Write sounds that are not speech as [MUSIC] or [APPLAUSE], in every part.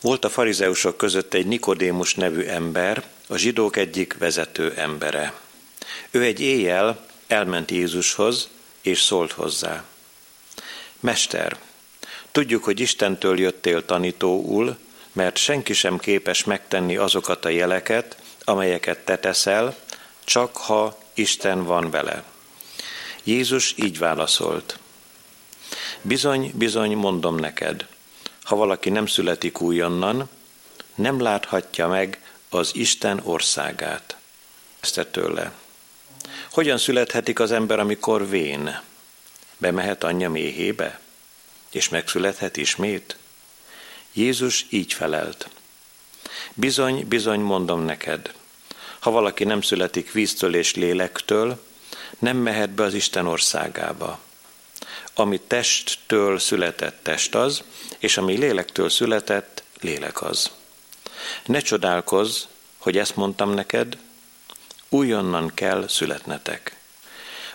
Volt a farizeusok között egy Nikodémus nevű ember, a zsidók egyik vezető embere. Ő egy éjjel elment Jézushoz, és szólt hozzá. Mester, tudjuk, hogy Istentől jöttél tanítóul, mert senki sem képes megtenni azokat a jeleket, amelyeket te teszel, csak ha Isten van vele. Jézus így válaszolt. Bizony, bizony, mondom neked, ha valaki nem születik újonnan, nem láthatja meg az Isten országát. Ezt tőle. Hogyan születhetik az ember, amikor vén? Bemehet anyja méhébe? És megszülethet ismét? Jézus így felelt. Bizony, bizony mondom neked, ha valaki nem születik víztől és lélektől, nem mehet be az Isten országába. Ami testtől született test az, és ami lélektől született, lélek az. Ne csodálkozz, hogy ezt mondtam neked, újonnan kell születnetek.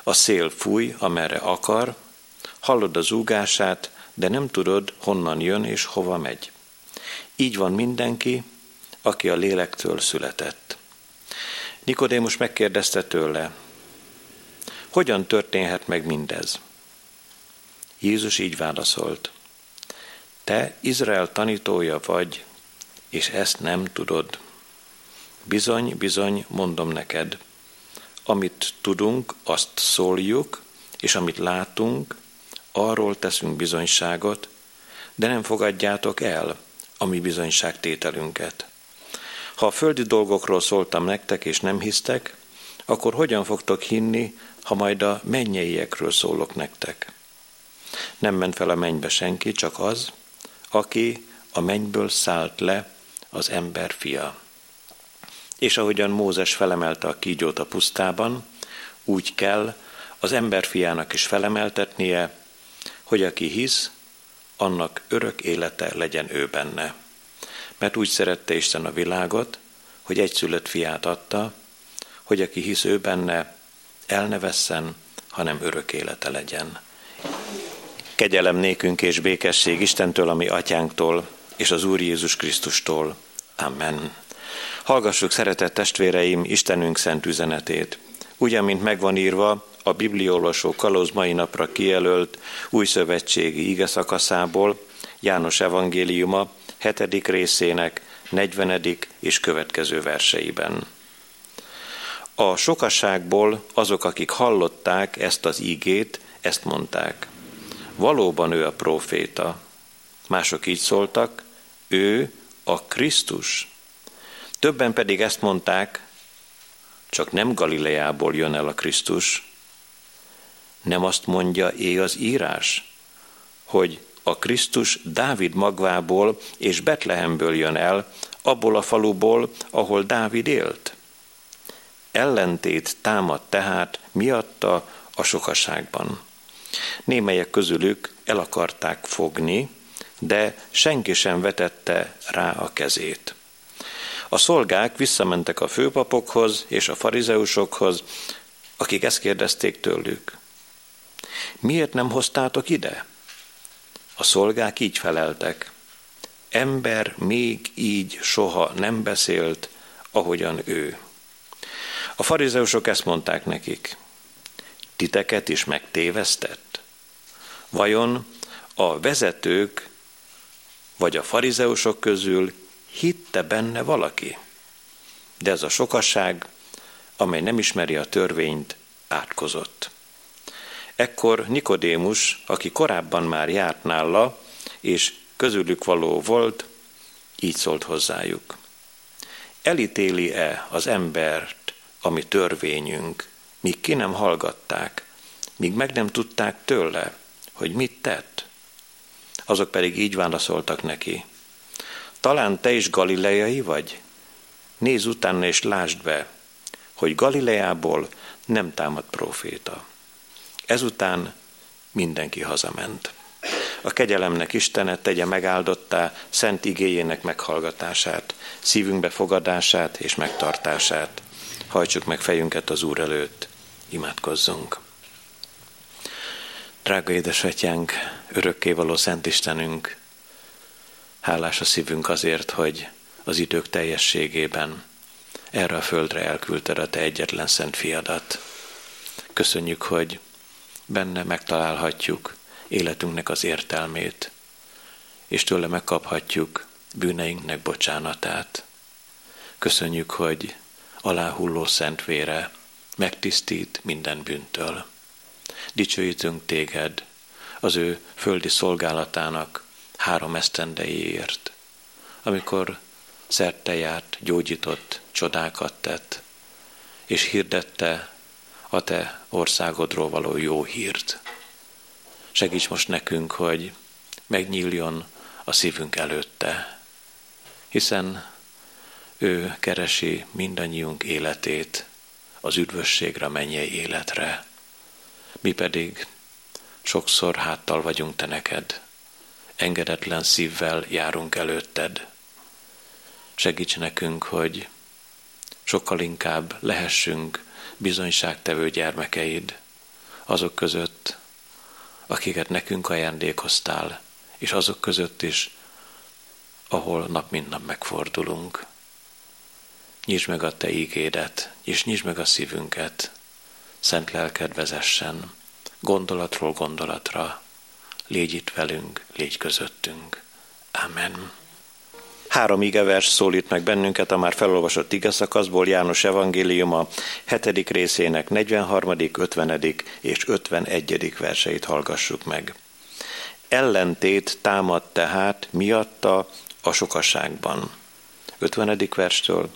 A szél fúj, amerre akar, hallod az úgását, de nem tudod, honnan jön és hova megy. Így van mindenki, aki a lélektől született. Nikodémus megkérdezte tőle, hogyan történhet meg mindez? Jézus így válaszolt, te Izrael tanítója vagy, és ezt nem tudod. Bizony, bizony, mondom neked, amit tudunk, azt szóljuk, és amit látunk, arról teszünk bizonyságot, de nem fogadjátok el a mi bizonyságtételünket. Ha a földi dolgokról szóltam nektek, és nem hisztek, akkor hogyan fogtok hinni, ha majd a mennyeiekről szólok nektek? Nem ment fel a mennybe senki, csak az, aki a mennyből szállt le az ember fia. És ahogyan Mózes felemelte a kígyót a pusztában, úgy kell az ember fiának is felemeltetnie, hogy aki hisz, annak örök élete legyen ő benne. Mert úgy szerette Isten a világot, hogy egyszülött fiát adta, hogy aki hisz ő benne, el ne vesszen, hanem örök élete legyen. Kegyelem nékünk és békesség Istentől, ami atyánktól, és az Úr Jézus Krisztustól. Amen. Hallgassuk, szeretett testvéreim, Istenünk szent üzenetét. Úgy, amint megvan írva a bibliolvasó kalóz mai napra kijelölt új szövetségi ige szakaszából, János evangéliuma 7. részének 40. és következő verseiben. A sokasságból azok, akik hallották ezt az ígét, ezt mondták. Valóban ő a proféta. Mások így szóltak, ő a Krisztus. Többen pedig ezt mondták, csak nem Galileából jön el a Krisztus. Nem azt mondja é az írás, hogy a Krisztus Dávid magvából és Betlehemből jön el, abból a faluból, ahol Dávid élt. Ellentét támad tehát miatta a sokaságban. Némelyek közülük el akarták fogni, de senki sem vetette rá a kezét. A szolgák visszamentek a főpapokhoz és a farizeusokhoz, akik ezt kérdezték tőlük. Miért nem hoztátok ide? A szolgák így feleltek. Ember még így soha nem beszélt, ahogyan ő. A farizeusok ezt mondták nekik. Titeket is megtévesztett? Vajon a vezetők vagy a farizeusok közül hitte benne valaki? De ez a sokasság, amely nem ismeri a törvényt, átkozott. Ekkor Nikodémus, aki korábban már járt nála, és közülük való volt, így szólt hozzájuk. Elítéli-e az embert, ami törvényünk, míg ki nem hallgatták, míg meg nem tudták tőle, hogy mit tett? Azok pedig így válaszoltak neki. Talán te is galileai vagy? Nézz utána és lásd be, hogy Galileából nem támad proféta. Ezután mindenki hazament. A kegyelemnek Istenet tegye megáldottá szent igéjének meghallgatását, szívünkbe fogadását és megtartását. Hajtsuk meg fejünket az Úr előtt, imádkozzunk. Drága édesatyánk, örökkévaló Szent Istenünk, Hálás a szívünk azért, hogy az idők teljességében erre a földre elküldted a te egyetlen szent fiadat. Köszönjük, hogy benne megtalálhatjuk életünknek az értelmét, és tőle megkaphatjuk bűneinknek bocsánatát. Köszönjük, hogy aláhulló szent vére megtisztít minden bűntől. Dicsőítünk téged az ő földi szolgálatának három esztendeiért, amikor szerte járt, gyógyított, csodákat tett, és hirdette a te országodról való jó hírt. Segíts most nekünk, hogy megnyíljon a szívünk előtte, hiszen ő keresi mindannyiunk életét az üdvösségre, mennyei életre. Mi pedig sokszor háttal vagyunk te neked, engedetlen szívvel járunk előtted. Segíts nekünk, hogy sokkal inkább lehessünk bizonyságtevő gyermekeid azok között, akiket nekünk ajándékoztál, és azok között is, ahol nap mint nap megfordulunk. Nyisd meg a Te ígédet, és nyisd meg a szívünket, szent lelked vezessen, gondolatról gondolatra, légy itt velünk, légy közöttünk. Amen. Három igevers szólít meg bennünket a már felolvasott igeszakaszból János evangéliuma 7. részének 43., 50. és 51. verseit hallgassuk meg. Ellentét támad tehát miatta a sokaságban. 50. verstől.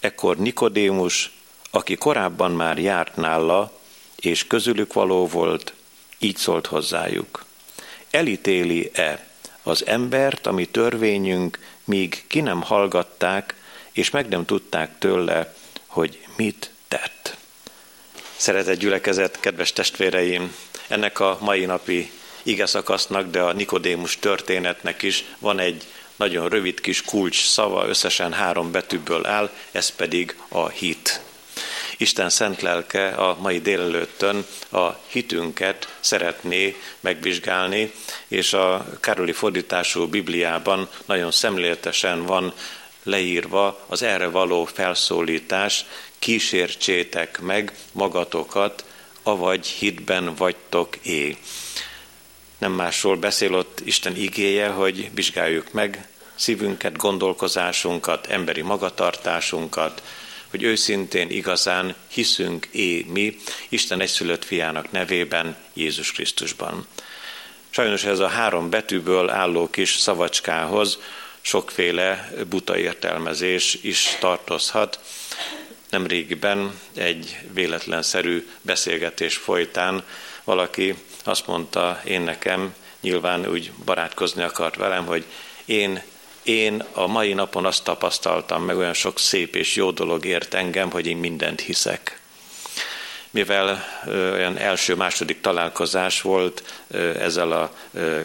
Ekkor Nikodémus, aki korábban már járt nála, és közülük való volt, így szólt hozzájuk. Elítéli-e az embert, ami törvényünk, míg ki nem hallgatták, és meg nem tudták tőle, hogy mit tett. Szeretett gyülekezet, kedves testvéreim, ennek a mai napi ige szakasznak, de a Nikodémus történetnek is van egy nagyon rövid kis kulcs szava, összesen három betűből áll, ez pedig a hit. Isten szent lelke a mai délelőttön a hitünket szeretné megvizsgálni, és a Károli fordítású Bibliában nagyon szemléletesen van leírva az erre való felszólítás, kísértsétek meg magatokat, avagy hitben vagytok é. Nem másról beszél ott Isten igéje, hogy vizsgáljuk meg szívünket, gondolkozásunkat, emberi magatartásunkat, hogy őszintén igazán hiszünk é mi Isten egyszülött fiának nevében, Jézus Krisztusban. Sajnos ez a három betűből álló kis szavacskához sokféle buta értelmezés is tartozhat. Nemrégiben egy véletlenszerű beszélgetés folytán valaki azt mondta én nekem, nyilván úgy barátkozni akart velem, hogy én én a mai napon azt tapasztaltam, meg olyan sok szép és jó dolog ért engem, hogy én mindent hiszek. Mivel olyan első-második találkozás volt ezzel a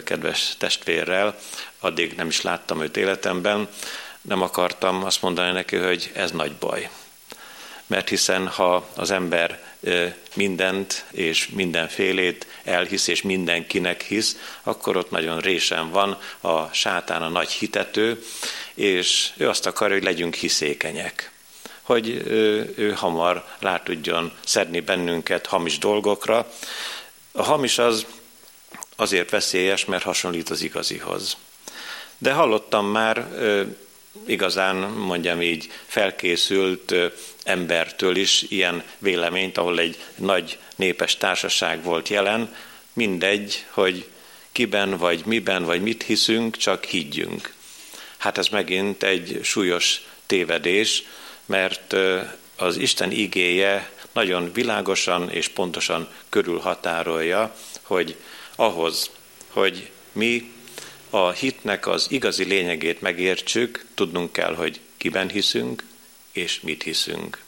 kedves testvérrel, addig nem is láttam őt életemben, nem akartam azt mondani neki, hogy ez nagy baj. Mert hiszen ha az ember mindent és mindenfélét elhisz és mindenkinek hisz, akkor ott nagyon résen van a sátán a nagy hitető, és ő azt akarja, hogy legyünk hiszékenyek hogy ő, ő hamar rá tudjon szedni bennünket hamis dolgokra. A hamis az azért veszélyes, mert hasonlít az igazihoz. De hallottam már igazán, mondjam így, felkészült embertől is ilyen véleményt, ahol egy nagy népes társaság volt jelen, mindegy, hogy kiben, vagy miben, vagy mit hiszünk, csak higgyünk. Hát ez megint egy súlyos tévedés, mert az Isten igéje nagyon világosan és pontosan körülhatárolja, hogy ahhoz, hogy mi a hitnek az igazi lényegét megértsük, tudnunk kell, hogy kiben hiszünk, és mit hiszünk.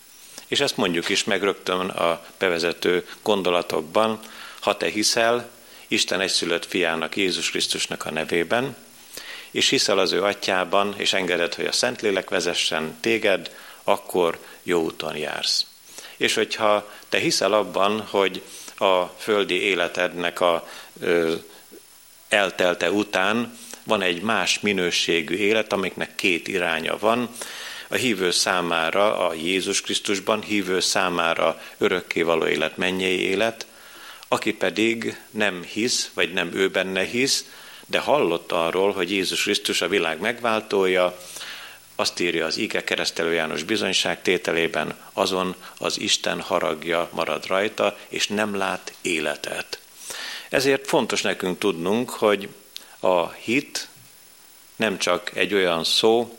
És ezt mondjuk is meg rögtön a bevezető gondolatokban, ha te hiszel Isten egyszülött fiának, Jézus Krisztusnak a nevében, és hiszel az ő atyában, és engeded, hogy a Szentlélek vezessen téged, akkor jó úton jársz. És hogyha te hiszel abban, hogy a földi életednek a eltelte után van egy más minőségű élet, amiknek két iránya van. A hívő számára a Jézus Krisztusban, hívő számára örökkévaló élet, mennyei élet, aki pedig nem hisz, vagy nem ő benne hisz, de hallott arról, hogy Jézus Krisztus a világ megváltója, azt írja az Ige keresztelő János bizonyság tételében, azon az Isten haragja marad rajta, és nem lát életet. Ezért fontos nekünk tudnunk, hogy a hit nem csak egy olyan szó,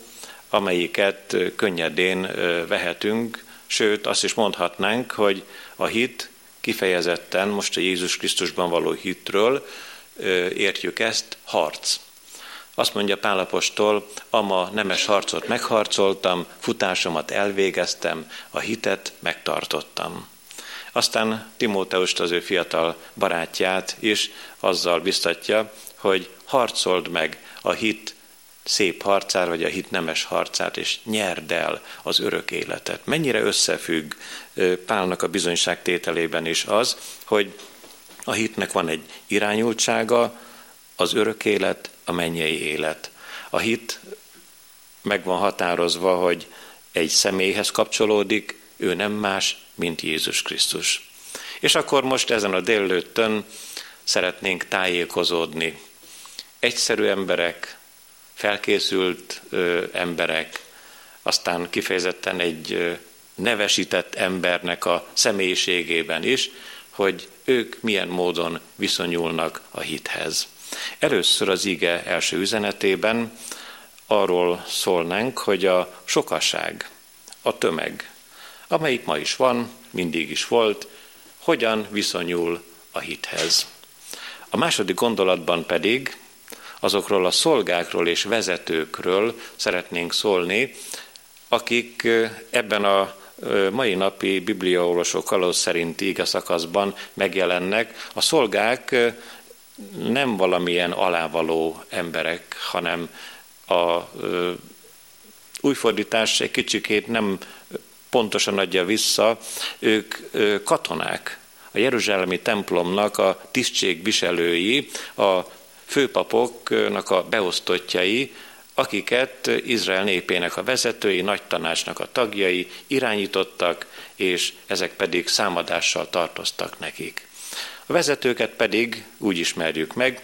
amelyiket könnyedén vehetünk, sőt azt is mondhatnánk, hogy a hit kifejezetten most a Jézus Krisztusban való hitről értjük ezt, harc. Azt mondja Pálapostól, ama nemes harcot megharcoltam, futásomat elvégeztem, a hitet megtartottam. Aztán Timóteust, az ő fiatal barátját is azzal biztatja, hogy harcold meg a hit szép harcát, vagy a hit nemes harcát, és nyerd el az örök életet. Mennyire összefügg Pálnak a bizonyság tételében is az, hogy a hitnek van egy irányultsága, az örök élet, a mennyei élet. A hit meg van határozva, hogy egy személyhez kapcsolódik, ő nem más, mint Jézus Krisztus. És akkor most ezen a délőttön szeretnénk tájékozódni. Egyszerű emberek, felkészült ö, emberek, aztán kifejezetten egy ö, nevesített embernek a személyiségében is, hogy ők milyen módon viszonyulnak a hithez. Először az ige első üzenetében arról szólnánk, hogy a sokasság, a tömeg, amelyik ma is van, mindig is volt, hogyan viszonyul a hithez. A második gondolatban pedig azokról a szolgákról és vezetőkről szeretnénk szólni, akik ebben a mai napi bibliaolvasó kalóz szerinti ige szakaszban megjelennek. A szolgák nem valamilyen alávaló emberek, hanem a új fordítás egy kicsikét nem pontosan adja vissza, ők katonák, a Jeruzsálemi templomnak a tisztségviselői, a főpapoknak a beosztottjai, akiket Izrael népének a vezetői, nagy tanácsnak a tagjai irányítottak, és ezek pedig számadással tartoztak nekik. A vezetőket pedig úgy ismerjük meg,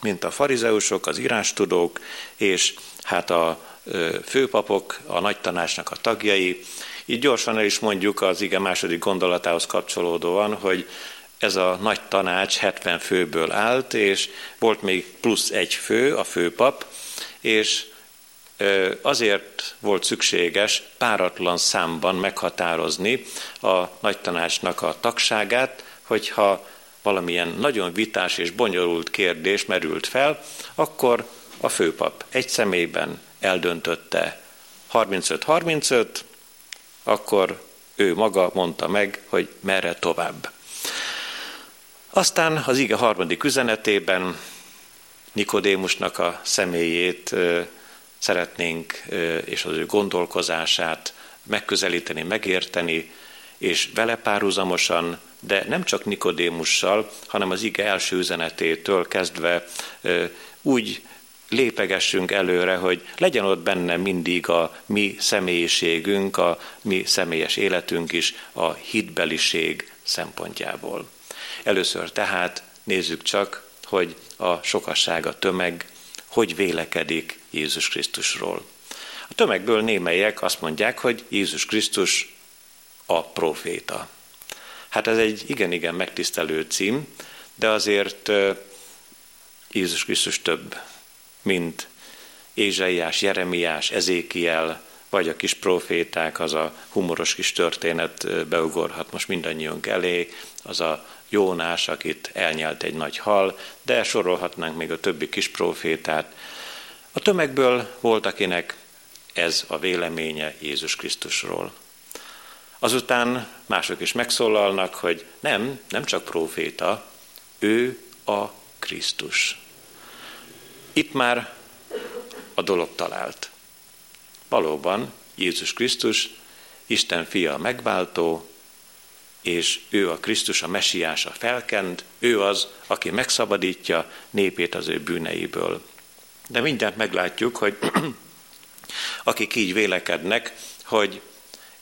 mint a farizeusok, az írástudók, és hát a főpapok, a nagy tanácsnak a tagjai. Így gyorsan el is mondjuk az ige második gondolatához kapcsolódóan, hogy ez a nagy tanács 70 főből állt, és volt még plusz egy fő, a főpap, és azért volt szükséges páratlan számban meghatározni a nagy tanácsnak a tagságát, hogyha valamilyen nagyon vitás és bonyolult kérdés merült fel, akkor a főpap egy személyben eldöntötte 35-35, akkor ő maga mondta meg, hogy merre tovább. Aztán az ige harmadik üzenetében Nikodémusnak a személyét szeretnénk, és az ő gondolkozását megközelíteni, megérteni, és vele párhuzamosan, de nem csak Nikodémussal, hanem az ige első üzenetétől kezdve úgy lépegessünk előre, hogy legyen ott benne mindig a mi személyiségünk, a mi személyes életünk is a hitbeliség szempontjából. Először tehát nézzük csak, hogy a sokasság, a tömeg hogy vélekedik Jézus Krisztusról. A tömegből némelyek azt mondják, hogy Jézus Krisztus a proféta. Hát ez egy igen-igen megtisztelő cím, de azért Jézus Krisztus több, mint Ézsaiás, Jeremiás, Ezékiel, vagy a kis proféták, az a humoros kis történet beugorhat most mindannyiunk elé, az a Jónás, akit elnyelt egy nagy hal, de sorolhatnánk még a többi kis profétát. A tömegből volt, akinek ez a véleménye Jézus Krisztusról. Azután mások is megszólalnak, hogy nem, nem csak proféta, ő a Krisztus. Itt már a dolog talált. Valóban Jézus Krisztus, Isten fia megváltó, és ő a Krisztus, a mesiás, a felkent, ő az, aki megszabadítja népét az ő bűneiből. De mindent meglátjuk, hogy [CLEARS THROAT] akik így vélekednek, hogy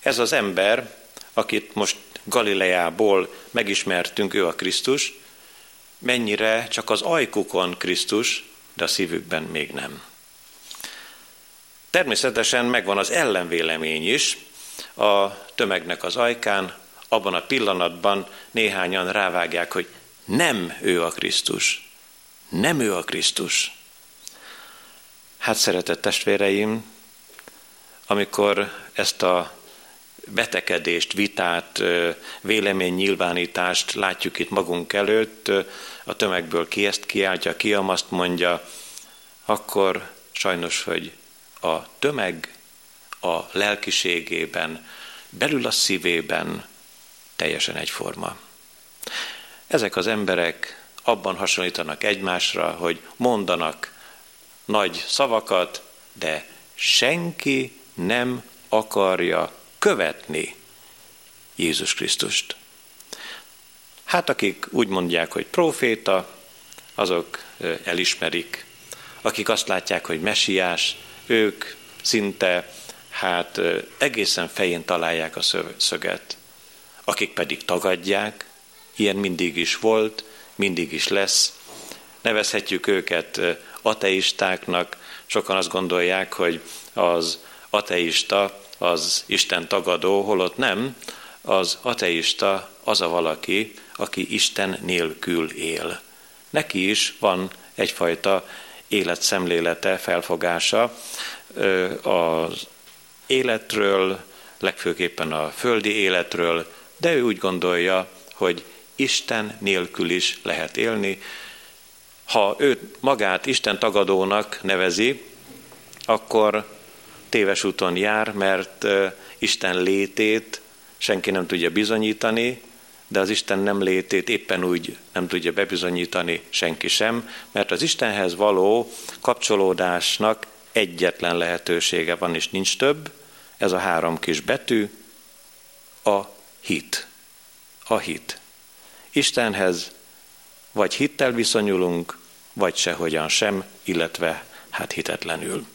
ez az ember, akit most Galileából megismertünk, ő a Krisztus, mennyire csak az ajkukon Krisztus, de a szívükben még nem. Természetesen megvan az ellenvélemény is a tömegnek az ajkán, abban a pillanatban néhányan rávágják, hogy nem ő a Krisztus. Nem ő a Krisztus. Hát szeretett testvéreim, amikor ezt a betekedést, vitát, véleménynyilvánítást látjuk itt magunk előtt, a tömegből ki ezt kiáltja, ki azt mondja, akkor sajnos, hogy a tömeg a lelkiségében, belül a szívében teljesen egyforma. Ezek az emberek abban hasonlítanak egymásra, hogy mondanak nagy szavakat, de senki nem akarja követni Jézus Krisztust. Hát akik úgy mondják, hogy proféta, azok elismerik. Akik azt látják, hogy mesiás, ők szinte hát egészen fején találják a szöget. Akik pedig tagadják, ilyen mindig is volt, mindig is lesz. Nevezhetjük őket ateistáknak, sokan azt gondolják, hogy az ateista az Isten tagadó, holott nem, az ateista az a valaki, aki Isten nélkül él. Neki is van egyfajta életszemlélete, felfogása az életről, legfőképpen a földi életről, de ő úgy gondolja, hogy Isten nélkül is lehet élni. Ha ő magát Isten tagadónak nevezi, akkor téves úton jár, mert Isten létét senki nem tudja bizonyítani, de az Isten nem létét éppen úgy nem tudja bebizonyítani senki sem, mert az Istenhez való kapcsolódásnak egyetlen lehetősége van, és nincs több, ez a három kis betű, a hit. A hit. Istenhez vagy hittel viszonyulunk, vagy sehogyan sem, illetve hát hitetlenül.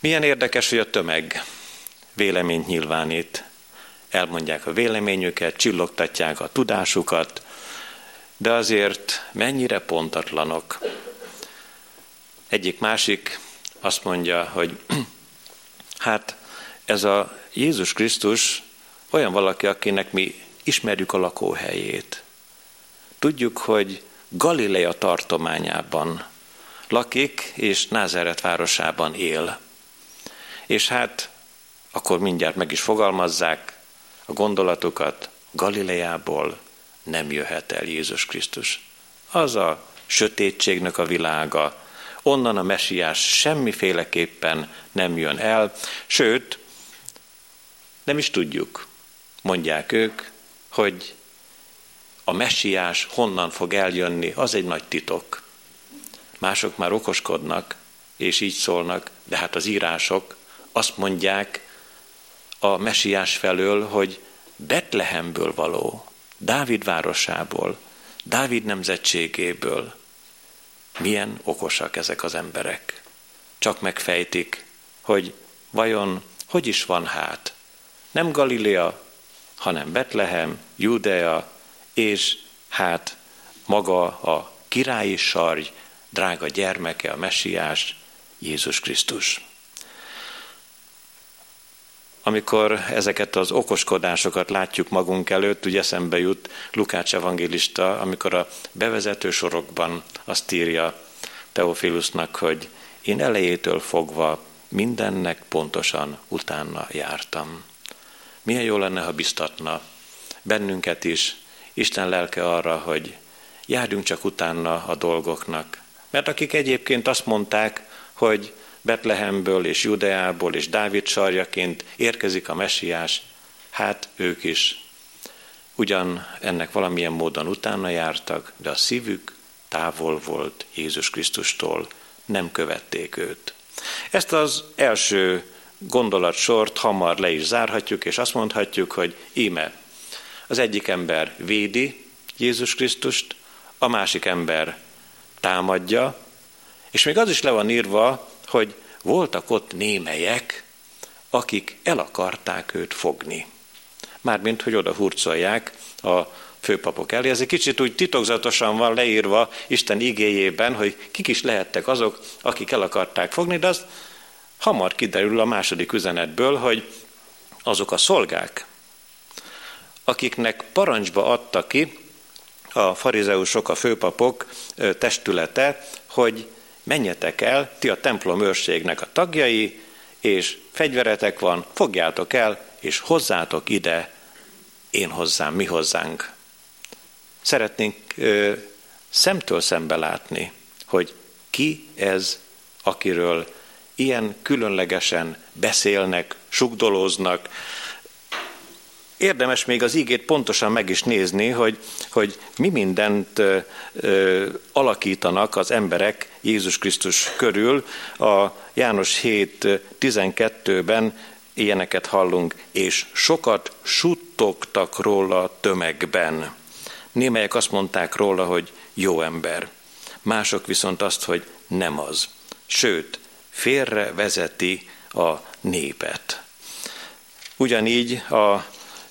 Milyen érdekes, hogy a tömeg véleményt nyilvánít. Elmondják a véleményüket, csillogtatják a tudásukat, de azért mennyire pontatlanok. Egyik másik azt mondja, hogy [CLEARS THROAT] hát ez a Jézus Krisztus olyan valaki, akinek mi ismerjük a lakóhelyét. Tudjuk, hogy Galilea tartományában lakik, és Názeret városában él. És hát akkor mindjárt meg is fogalmazzák a gondolatukat, Galileából nem jöhet el Jézus Krisztus. Az a sötétségnek a világa, onnan a mesiás semmiféleképpen nem jön el, sőt, nem is tudjuk, mondják ők, hogy a messiás honnan fog eljönni, az egy nagy titok. Mások már okoskodnak, és így szólnak, de hát az írások azt mondják a mesiás felől, hogy Betlehemből való, Dávid városából, Dávid nemzetségéből. Milyen okosak ezek az emberek. Csak megfejtik, hogy vajon hogy is van hát. Nem Galilea, hanem Betlehem, Judea, és hát maga a királyi sarj, drága gyermeke, a messiás, Jézus Krisztus amikor ezeket az okoskodásokat látjuk magunk előtt, ugye eszembe jut Lukács evangélista, amikor a bevezető sorokban azt írja Teofilusnak, hogy én elejétől fogva mindennek pontosan utána jártam. Milyen jó lenne, ha biztatna bennünket is, Isten lelke arra, hogy járjunk csak utána a dolgoknak. Mert akik egyébként azt mondták, hogy Betlehemből és Judeából és Dávid sarjaként érkezik a messiás, hát ők is ugyan ennek valamilyen módon utána jártak, de a szívük távol volt Jézus Krisztustól, nem követték őt. Ezt az első gondolatsort hamar le is zárhatjuk, és azt mondhatjuk, hogy íme, az egyik ember védi Jézus Krisztust, a másik ember támadja, És még az is le van írva, hogy voltak ott némelyek, akik el akarták őt fogni. Mármint, hogy oda hurcolják a főpapok elé. Ez egy kicsit úgy titokzatosan van leírva Isten igéjében, hogy kik is lehettek azok, akik el akarták fogni, de az hamar kiderül a második üzenetből, hogy azok a szolgák, akiknek parancsba adta ki a farizeusok, a főpapok testülete, hogy menjetek el, ti a templom őrségnek a tagjai, és fegyveretek van, fogjátok el, és hozzátok ide én hozzám, mi hozzánk. Szeretnénk ö, szemtől szembe látni, hogy ki ez, akiről ilyen különlegesen beszélnek, sugdolóznak. Érdemes még az ígét pontosan meg is nézni, hogy, hogy mi mindent ö, ö, alakítanak az emberek Jézus Krisztus körül. A János 7.12-ben ilyeneket hallunk, és sokat suttogtak róla tömegben. Némelyek azt mondták róla, hogy jó ember, mások viszont azt, hogy nem az. Sőt, félre vezeti a népet. Ugyanígy a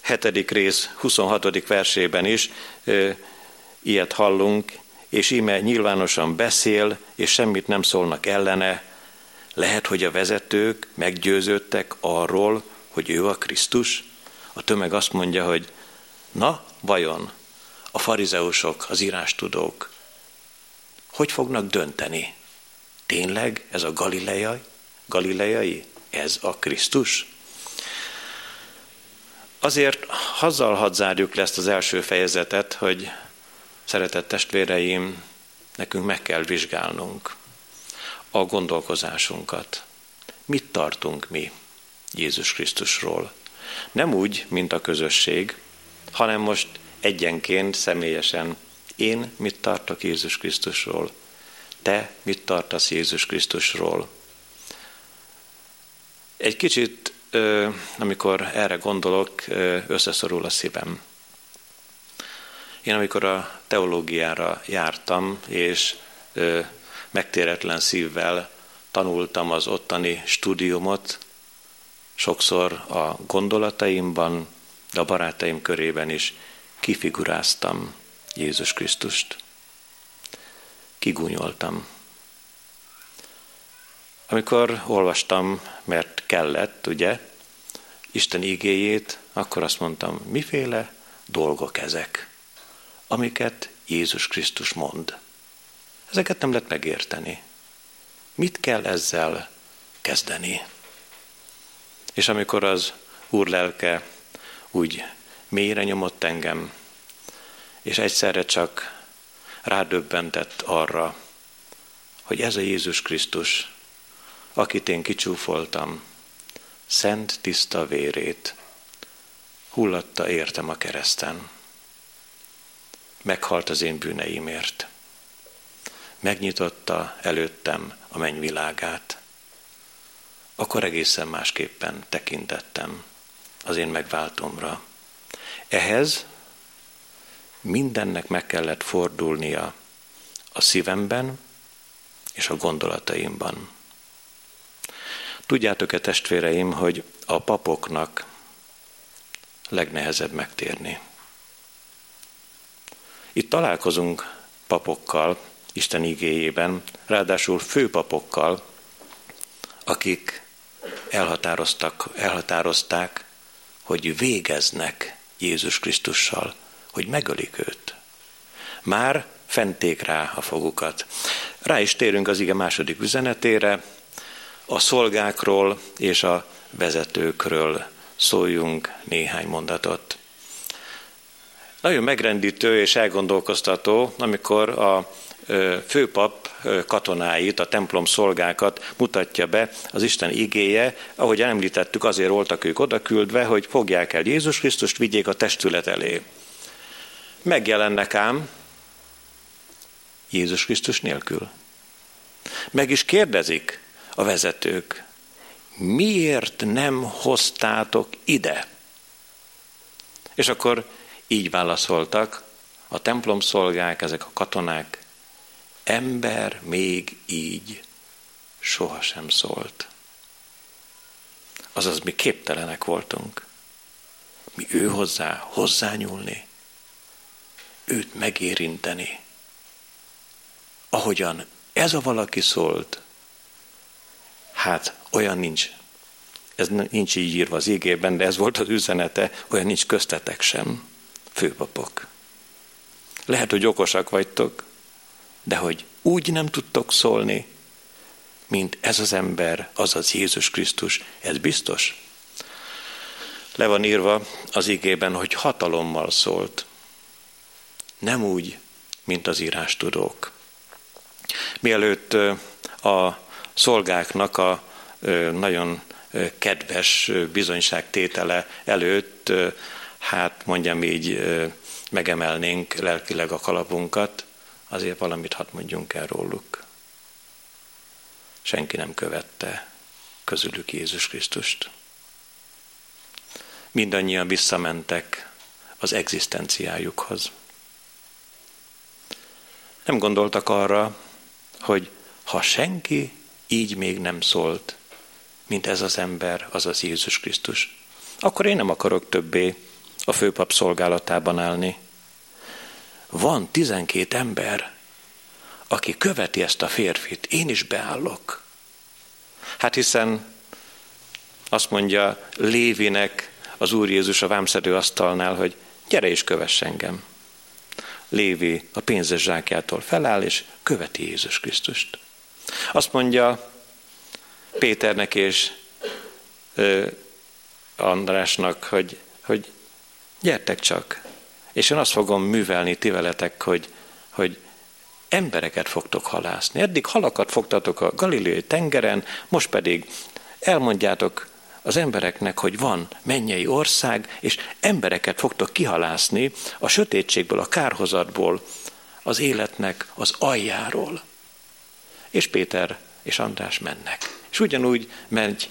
hetedik rész 26. versében is ilyet hallunk, és íme nyilvánosan beszél, és semmit nem szólnak ellene. Lehet, hogy a vezetők meggyőződtek arról, hogy ő a Krisztus? A tömeg azt mondja, hogy na, vajon a farizeusok, az írástudók hogy fognak dönteni? Tényleg ez a galileai? Galileai? Ez a Krisztus? Azért hazzal hadd zárjuk le ezt az első fejezetet, hogy szeretett testvéreim, nekünk meg kell vizsgálnunk a gondolkozásunkat. Mit tartunk mi Jézus Krisztusról? Nem úgy, mint a közösség, hanem most egyenként, személyesen én mit tartok Jézus Krisztusról, te mit tartasz Jézus Krisztusról. Egy kicsit, amikor erre gondolok, összeszorul a szívem. Én amikor a teológiára jártam, és megtéretlen szívvel tanultam az ottani stúdiumot, sokszor a gondolataimban, de a barátaim körében is kifiguráztam Jézus Krisztust. Kigúnyoltam. Amikor olvastam, mert kellett, ugye, Isten igéjét, akkor azt mondtam, miféle dolgok ezek, amiket Jézus Krisztus mond. Ezeket nem lehet megérteni. Mit kell ezzel kezdeni? És amikor az Úr lelke úgy mélyre nyomott engem, és egyszerre csak rádöbbentett arra, hogy ez a Jézus Krisztus, akit én kicsúfoltam, szent tiszta vérét, hullatta értem a kereszten. Meghalt az én bűneimért. Megnyitotta előttem a mennyvilágát. Akkor egészen másképpen tekintettem az én megváltomra. Ehhez mindennek meg kellett fordulnia a szívemben és a gondolataimban. Tudjátok-e testvéreim, hogy a papoknak legnehezebb megtérni? Itt találkozunk papokkal, Isten igéjében, ráadásul főpapokkal, akik elhatároztak, elhatározták, hogy végeznek Jézus Krisztussal, hogy megölik őt. Már fenték rá a fogukat. Rá is térünk az ige második üzenetére, a szolgákról és a vezetőkről szóljunk néhány mondatot. Nagyon megrendítő és elgondolkoztató, amikor a főpap katonáit, a templom szolgákat mutatja be az Isten igéje, ahogy említettük, azért voltak ők odaküldve, hogy fogják el Jézus Krisztust, vigyék a testület elé. Megjelennek ám Jézus Krisztus nélkül. Meg is kérdezik a vezetők, miért nem hoztátok ide? És akkor így válaszoltak a templom szolgák, ezek a katonák, ember még így sohasem szólt. Azaz mi képtelenek voltunk. Mi ő hozzá, hozzányúlni, őt megérinteni. Ahogyan ez a valaki szólt, hát olyan nincs, ez nincs így írva az ígében, de ez volt az üzenete, olyan nincs köztetek sem, főpapok. Lehet, hogy okosak vagytok, de hogy úgy nem tudtok szólni, mint ez az ember, azaz Jézus Krisztus, ez biztos. Le van írva az igében, hogy hatalommal szólt. Nem úgy, mint az írás tudók. Mielőtt a szolgáknak a nagyon kedves bizonyságtétele előtt, hát mondjam így, megemelnénk lelkileg a kalapunkat, azért valamit hadd mondjunk el róluk. Senki nem követte közülük Jézus Krisztust. Mindannyian visszamentek az egzisztenciájukhoz. Nem gondoltak arra, hogy ha senki így még nem szólt, mint ez az ember, azaz Jézus Krisztus, akkor én nem akarok többé a főpap szolgálatában állni. Van tizenkét ember, aki követi ezt a férfit, én is beállok. Hát hiszen azt mondja Lévinek az Úr Jézus a vámszedő asztalnál, hogy gyere és kövess engem. Lévi a pénzes zsákjától feláll, és követi Jézus Krisztust. Azt mondja Péternek és Andrásnak, hogy, hogy gyertek csak, és én azt fogom művelni ti veletek, hogy, hogy embereket fogtok halászni. Eddig halakat fogtatok a Galileai tengeren, most pedig elmondjátok az embereknek, hogy van mennyei ország, és embereket fogtok kihalászni a sötétségből, a kárhozatból, az életnek az aljáról. És Péter és András mennek. És ugyanúgy megy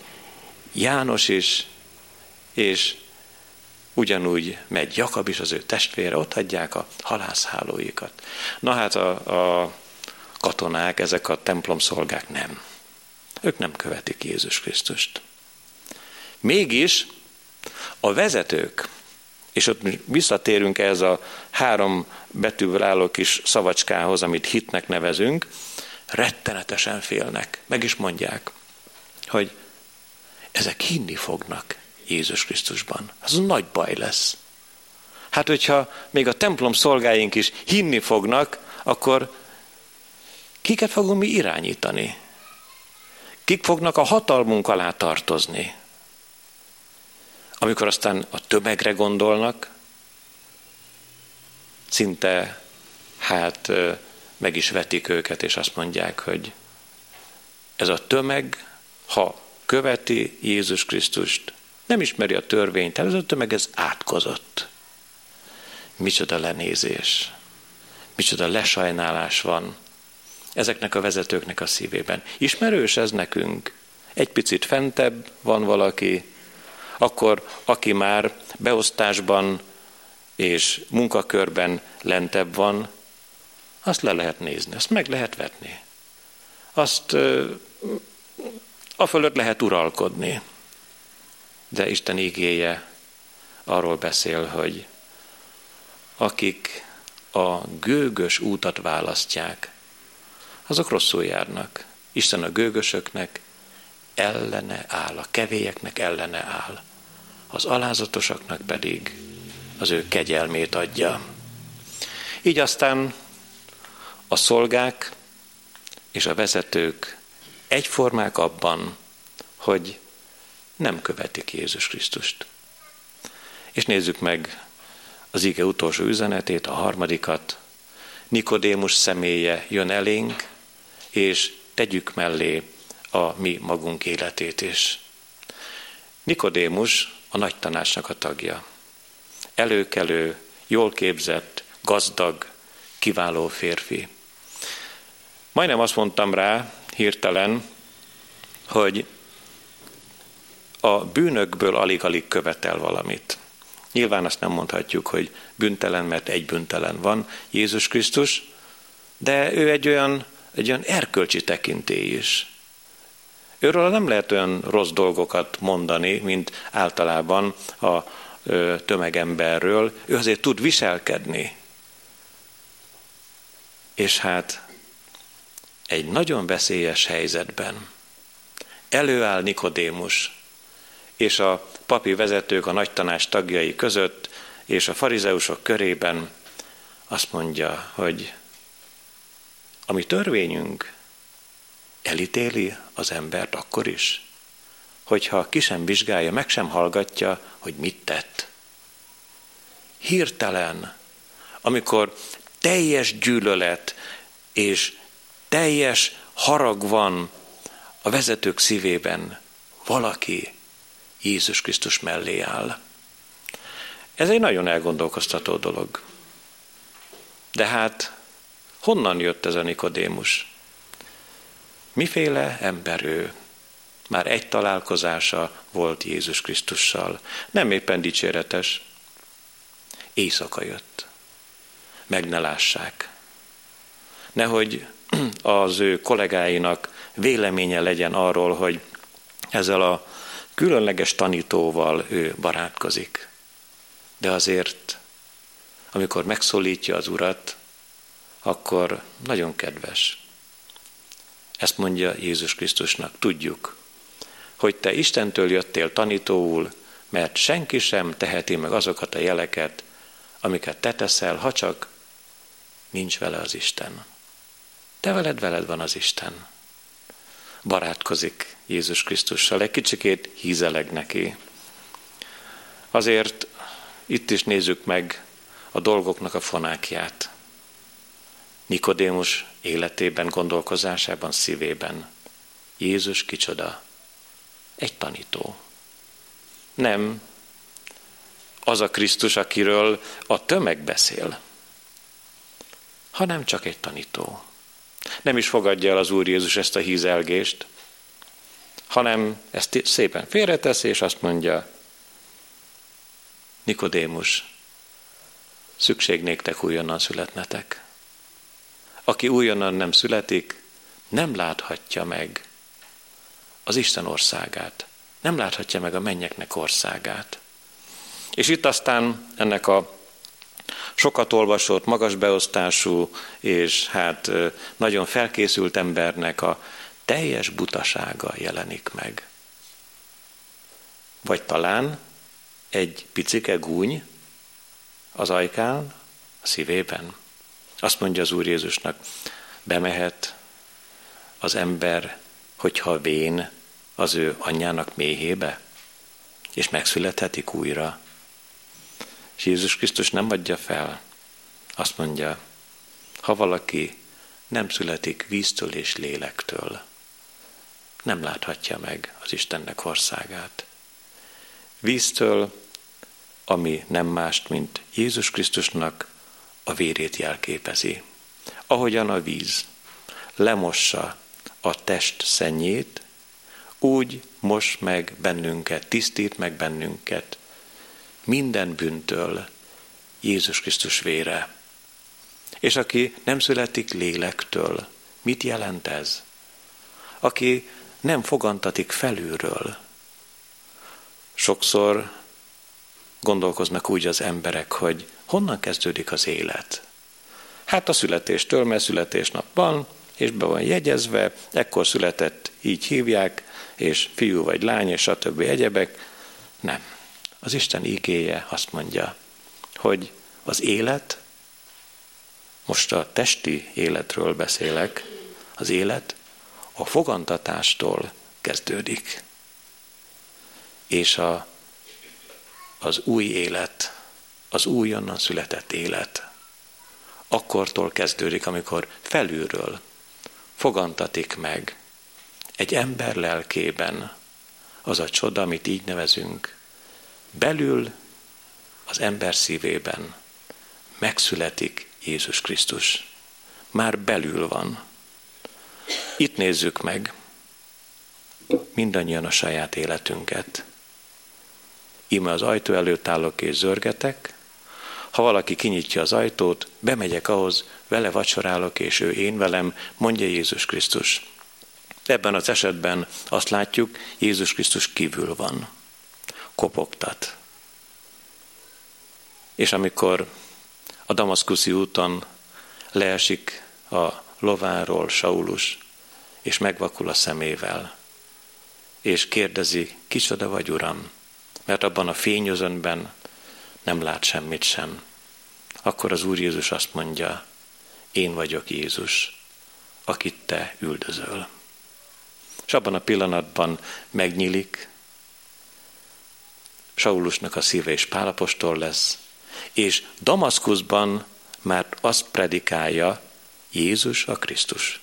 János is, és ugyanúgy megy Jakab is, az ő testvére, ott hagyják a halászhálóikat. Na hát a, a katonák, ezek a templomszolgák nem. Ők nem követik Jézus Krisztust. Mégis a vezetők, és ott visszatérünk ez a három betűből álló kis szavacskához, amit hitnek nevezünk, rettenetesen félnek. Meg is mondják, hogy ezek hinni fognak Jézus Krisztusban. Az nagy baj lesz. Hát, hogyha még a templom szolgáink is hinni fognak, akkor kiket fogunk mi irányítani? Kik fognak a hatalmunk alá tartozni? Amikor aztán a tömegre gondolnak, szinte hát meg is vetik őket, és azt mondják, hogy ez a tömeg, ha követi Jézus Krisztust, nem ismeri a törvényt, ez a tömeg ez átkozott. Micsoda lenézés, micsoda lesajnálás van ezeknek a vezetőknek a szívében. Ismerős ez nekünk? Egy picit fentebb van valaki, akkor aki már beosztásban és munkakörben lentebb van, azt le lehet nézni, azt meg lehet vetni. Azt a fölött lehet uralkodni. De Isten ígéje arról beszél, hogy akik a gőgös útat választják, azok rosszul járnak. Isten a gőgösöknek ellene áll, a kevélyeknek ellene áll, az alázatosaknak pedig az ő kegyelmét adja. Így aztán a szolgák és a vezetők egyformák abban, hogy nem követik Jézus Krisztust. És nézzük meg az ige utolsó üzenetét, a harmadikat. Nikodémus személye jön elénk, és tegyük mellé a mi magunk életét is. Nikodémus a nagy tanácsnak a tagja. Előkelő, jól képzett, gazdag, kiváló férfi. Majdnem azt mondtam rá hirtelen, hogy a bűnökből alig-alig követel valamit. Nyilván azt nem mondhatjuk, hogy büntelen, mert egy büntelen van, Jézus Krisztus, de ő egy olyan, egy olyan erkölcsi tekintély is. Őről nem lehet olyan rossz dolgokat mondani, mint általában a tömegemberről. Ő azért tud viselkedni. És hát egy nagyon veszélyes helyzetben előáll Nikodémus, és a papi vezetők a nagy tanács tagjai között, és a farizeusok körében azt mondja, hogy a mi törvényünk elítéli az embert akkor is, hogyha ki sem vizsgálja, meg sem hallgatja, hogy mit tett. Hirtelen, amikor teljes gyűlölet és teljes harag van a vezetők szívében, valaki Jézus Krisztus mellé áll. Ez egy nagyon elgondolkoztató dolog. De hát honnan jött ez a Nikodémus? Miféle ember ő? Már egy találkozása volt Jézus Krisztussal. Nem éppen dicséretes. Éjszaka jött. Meg ne lássák. Nehogy az ő kollégáinak véleménye legyen arról, hogy ezzel a különleges tanítóval ő barátkozik. De azért, amikor megszólítja az urat, akkor nagyon kedves. Ezt mondja Jézus Krisztusnak, tudjuk, hogy te Istentől jöttél tanítóul, mert senki sem teheti meg azokat a jeleket, amiket te teszel, ha csak nincs vele az Isten. Te veled, veled van az Isten. Barátkozik Jézus Krisztussal, egy kicsikét hízeleg neki. Azért itt is nézzük meg a dolgoknak a fonákját. Nikodémus életében, gondolkozásában, szívében. Jézus kicsoda? Egy tanító. Nem az a Krisztus, akiről a tömeg beszél, hanem csak egy tanító. Nem is fogadja el az Úr Jézus ezt a hízelgést, hanem ezt szépen félreteszi, és azt mondja, Nikodémus, szükség néktek újonnan születnetek. Aki újonnan nem születik, nem láthatja meg az Isten országát. Nem láthatja meg a mennyeknek országát. És itt aztán ennek a sokat olvasott, magas beosztású és hát nagyon felkészült embernek a teljes butasága jelenik meg. Vagy talán egy picike gúny az ajkán, a szívében. Azt mondja az Úr Jézusnak, bemehet az ember, hogyha vén az ő anyjának méhébe, és megszülethetik újra. És Jézus Krisztus nem adja fel. Azt mondja, ha valaki nem születik víztől és lélektől, nem láthatja meg az Istennek országát. Víztől, ami nem mást, mint Jézus Krisztusnak a vérét jelképezi. Ahogyan a víz lemossa a test szennyét, úgy mos meg bennünket, tisztít meg bennünket minden bűntől Jézus Krisztus vére. És aki nem születik lélektől, mit jelent ez? Aki nem fogantatik felülről. Sokszor gondolkoznak úgy az emberek, hogy honnan kezdődik az élet. Hát a születéstől, mert születésnap van, és be van jegyezve, ekkor született, így hívják, és fiú vagy lány, és stb. egyebek. Nem. Az Isten ígéje azt mondja, hogy az élet, most a testi életről beszélek, az élet a fogantatástól kezdődik. És a, az új élet, az újonnan született élet, akkortól kezdődik, amikor felülről fogantatik meg egy ember lelkében az a csoda, amit így nevezünk, belül az ember szívében megszületik Jézus Krisztus. Már belül van. Itt nézzük meg mindannyian a saját életünket. Íme az ajtó előtt állok és zörgetek, ha valaki kinyitja az ajtót, bemegyek ahhoz, vele vacsorálok, és ő én velem, mondja Jézus Krisztus. Ebben az esetben azt látjuk, Jézus Krisztus kívül van, kopogtat. És amikor a Damaszkuszi úton leesik a lováról Saulus, és megvakul a szemével, és kérdezi, kicsoda vagy, Uram? Mert abban a fényözönben nem lát semmit sem. Akkor az Úr Jézus azt mondja, én vagyok Jézus, akit te üldözöl. És abban a pillanatban megnyílik, Saulusnak a szíve és pálapostól lesz, és Damaszkuszban már azt predikálja Jézus a Krisztus.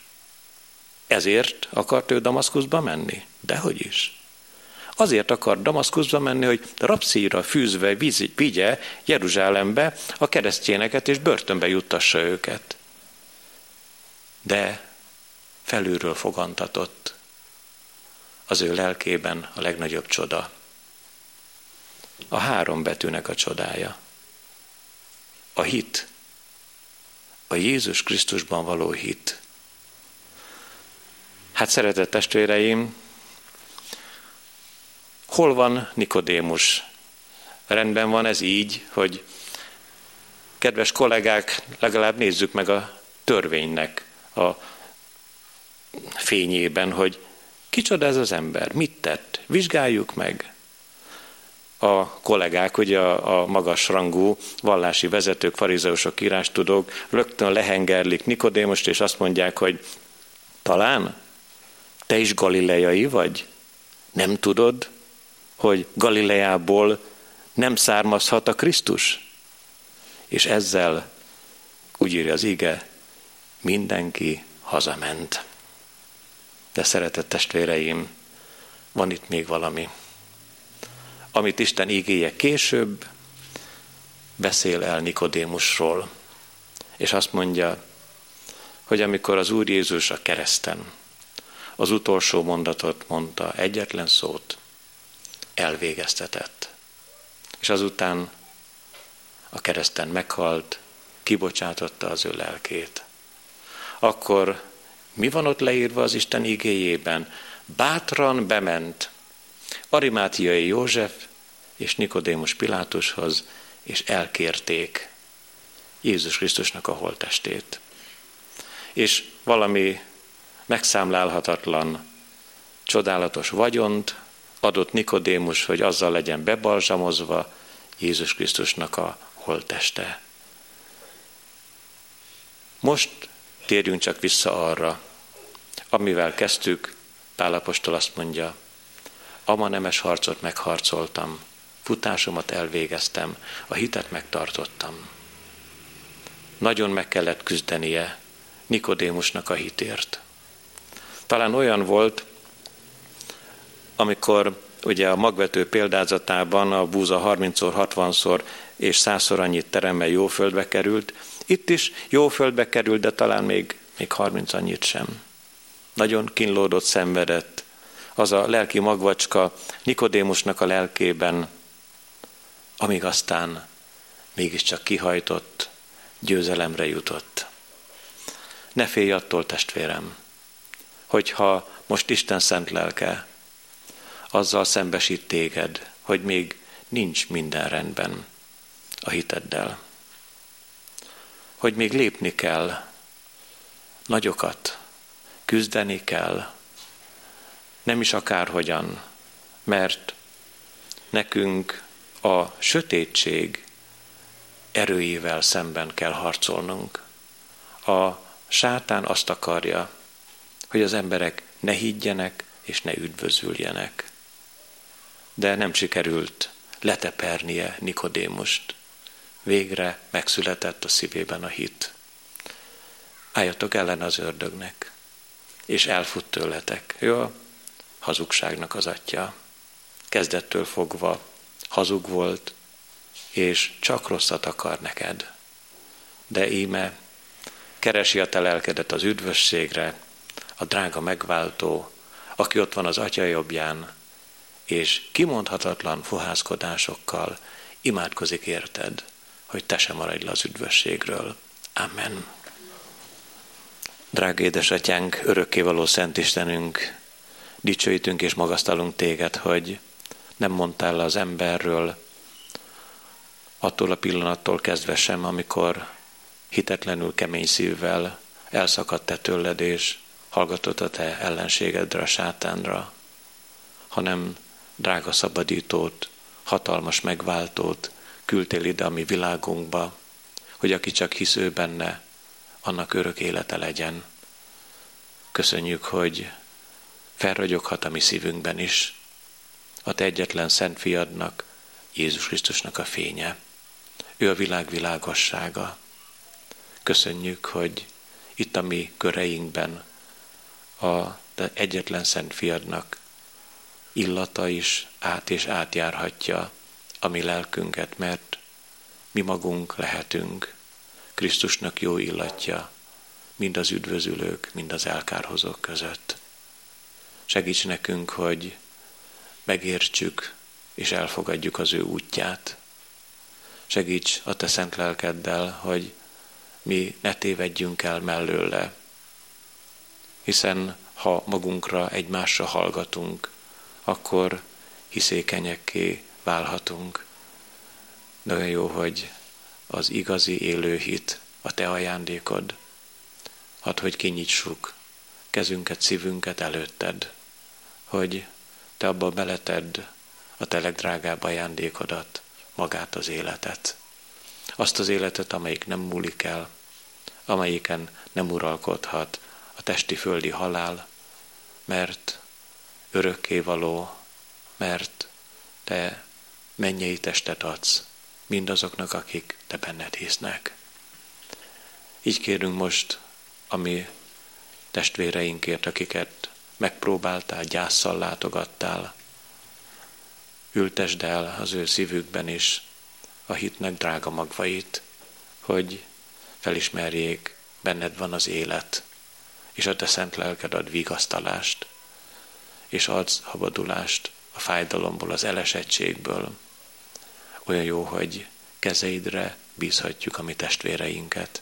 Ezért akart ő Damaszkuszba menni? Dehogy is. Azért akar Damaszkuszba menni, hogy rapszíra fűzve vigye Jeruzsálembe a keresztényeket és börtönbe juttassa őket. De felülről fogantatott az ő lelkében a legnagyobb csoda. A három betűnek a csodája. A hit. A Jézus Krisztusban való hit. Hát szeretett testvéreim, hol van Nikodémus? Rendben van ez így, hogy kedves kollégák, legalább nézzük meg a törvénynek a fényében, hogy kicsoda ez az ember, mit tett, vizsgáljuk meg. A kollégák, ugye a, a magas rangú vallási vezetők, farizeusok, írástudók rögtön lehengerlik Nikodémust, és azt mondják, hogy talán te is galileai vagy? Nem tudod, hogy Galileából nem származhat a Krisztus? És ezzel, úgy írja az ige, mindenki hazament. De szeretett testvéreim, van itt még valami, amit Isten ígéje később beszél el Nikodémusról, és azt mondja, hogy amikor az Úr Jézus a kereszten az utolsó mondatot mondta, egyetlen szót, elvégeztetett. És azután a kereszten meghalt, kibocsátotta az ő lelkét. Akkor mi van ott leírva az Isten igéjében? Bátran bement Arimátiai József és Nikodémus Pilátushoz, és elkérték Jézus Krisztusnak a holtestét. És valami megszámlálhatatlan, csodálatos vagyont adott Nikodémus, hogy azzal legyen bebalzsamozva Jézus Krisztusnak a holteste. Most térjünk csak vissza arra, amivel kezdtük, Pálapostól azt mondja, ama nemes harcot megharcoltam, futásomat elvégeztem, a hitet megtartottam. Nagyon meg kellett küzdenie Nikodémusnak a hitért. Talán olyan volt, amikor ugye a magvető példázatában a búza 30-szor, 60-szor és 100-szor annyit teremmel jó földbe került, itt is jó földbe került, de talán még, még 30 annyit sem. Nagyon kínlódott, szenvedett. Az a lelki magvacska Nikodémusnak a lelkében, amíg aztán mégiscsak kihajtott, győzelemre jutott. Ne félj attól, testvérem, hogyha most Isten szent lelke azzal szembesít téged, hogy még nincs minden rendben a hiteddel. Hogy még lépni kell nagyokat, küzdeni kell, nem is akárhogyan, mert nekünk a sötétség erőivel szemben kell harcolnunk. A sátán azt akarja, hogy az emberek ne higgyenek és ne üdvözüljenek de nem sikerült letepernie Nikodémust. Végre megszületett a szívében a hit. Álljatok ellen az ördögnek, és elfut tőletek. A hazugságnak az atya. Kezdettől fogva hazug volt, és csak rosszat akar neked. De íme keresi a te lelkedet az üdvösségre, a drága megváltó, aki ott van az atya jobbján, és kimondhatatlan fohászkodásokkal imádkozik érted, hogy te sem maradj le az üdvösségről. Amen. Drága édesatyánk, örökkévaló Szent Istenünk, dicsőítünk és magasztalunk téged, hogy nem mondtál le az emberről, attól a pillanattól kezdve sem, amikor hitetlenül kemény szívvel elszakadt te tőled, és hallgatott a te ellenségedre, a sátánra, hanem drága szabadítót, hatalmas megváltót küldtél ide a mi világunkba, hogy aki csak hisz ő benne, annak örök élete legyen. Köszönjük, hogy felragyoghat a mi szívünkben is a te egyetlen szent fiadnak, Jézus Krisztusnak a fénye. Ő a világ világossága. Köszönjük, hogy itt a mi köreinkben a te egyetlen szent fiadnak illata is át és átjárhatja a mi lelkünket, mert mi magunk lehetünk Krisztusnak jó illatja, mind az üdvözülők, mind az elkárhozók között. Segíts nekünk, hogy megértsük és elfogadjuk az ő útját. Segíts a te szent lelkeddel, hogy mi ne tévedjünk el mellőle, hiszen ha magunkra egymásra hallgatunk, akkor hiszékenyekké válhatunk. Olyan jó, hogy az igazi élő hit, a te ajándékod, hadd, hogy kinyitsuk kezünket, szívünket előtted, hogy te abba beletedd a te legdrágább ajándékodat, magát az életet. Azt az életet, amelyik nem múlik el, amelyiken nem uralkodhat a testi földi halál, mert örökkévaló, mert te mennyei testet adsz mindazoknak, akik te benned hisznek. Így kérünk most a mi testvéreinkért, akiket megpróbáltál, gyászsal látogattál. Ültesd el az ő szívükben is a hitnek drága magvait, hogy felismerjék, benned van az élet, és a te szent lelked ad vigasztalást, és adsz habadulást a fájdalomból, az elesettségből. Olyan jó, hogy kezeidre bízhatjuk a mi testvéreinket.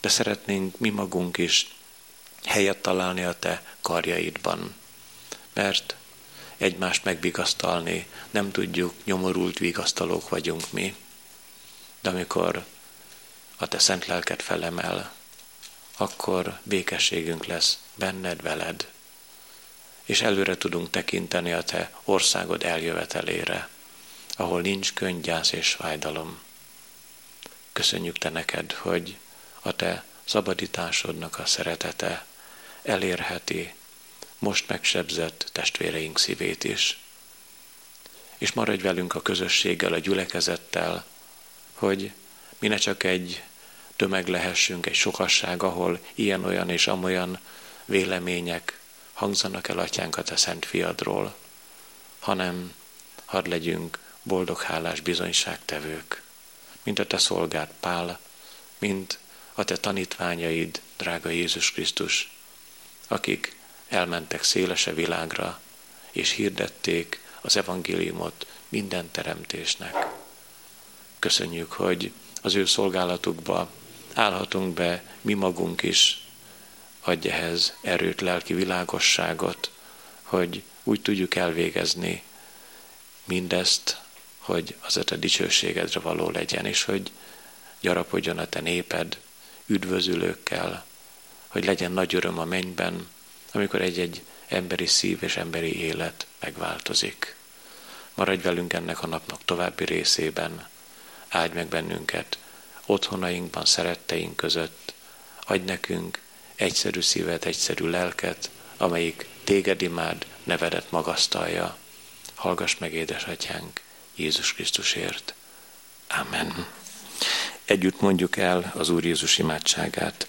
De szeretnénk mi magunk is helyet találni a te karjaidban. Mert egymást megbigasztalni nem tudjuk, nyomorult vigasztalók vagyunk mi. De amikor a te szent lelked felemel, akkor békességünk lesz benned, veled, és előre tudunk tekinteni a te országod eljövetelére, ahol nincs könnygyász és fájdalom. Köszönjük te neked, hogy a te szabadításodnak a szeretete elérheti most megsebzett testvéreink szívét is. És maradj velünk a közösséggel, a gyülekezettel, hogy mi ne csak egy tömeg lehessünk, egy sokasság, ahol ilyen-olyan és amolyan vélemények hangzanak el, atyánk, a te szent fiadról, hanem hadd legyünk boldog hálás bizonyságtevők, mint a te szolgád Pál, mint a te tanítványaid, drága Jézus Krisztus, akik elmentek szélese világra, és hirdették az evangéliumot minden teremtésnek. Köszönjük, hogy az ő szolgálatukba állhatunk be mi magunk is, adj ehhez erőt, lelki világosságot, hogy úgy tudjuk elvégezni mindezt, hogy az a te dicsőségedre való legyen, és hogy gyarapodjon a te néped üdvözülőkkel, hogy legyen nagy öröm a mennyben, amikor egy-egy emberi szív és emberi élet megváltozik. Maradj velünk ennek a napnak további részében, áldj meg bennünket otthonainkban, szeretteink között, adj nekünk egyszerű szívet, egyszerű lelket, amelyik téged imád, nevedet magasztalja. Hallgass meg, édesatyánk, Jézus Krisztusért. Amen. Együtt mondjuk el az Úr Jézus imádságát.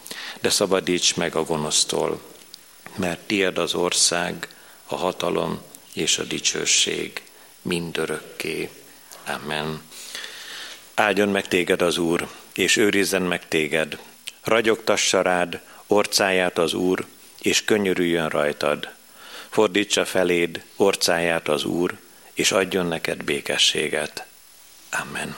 de szabadíts meg a gonosztól, mert tied az ország, a hatalom és a dicsőség mindörökké. Amen. Áldjon meg téged az Úr, és őrizzen meg téged. Ragyogtassa rád orcáját az Úr, és könyörüljön rajtad. Fordítsa feléd orcáját az Úr, és adjon neked békességet. Amen.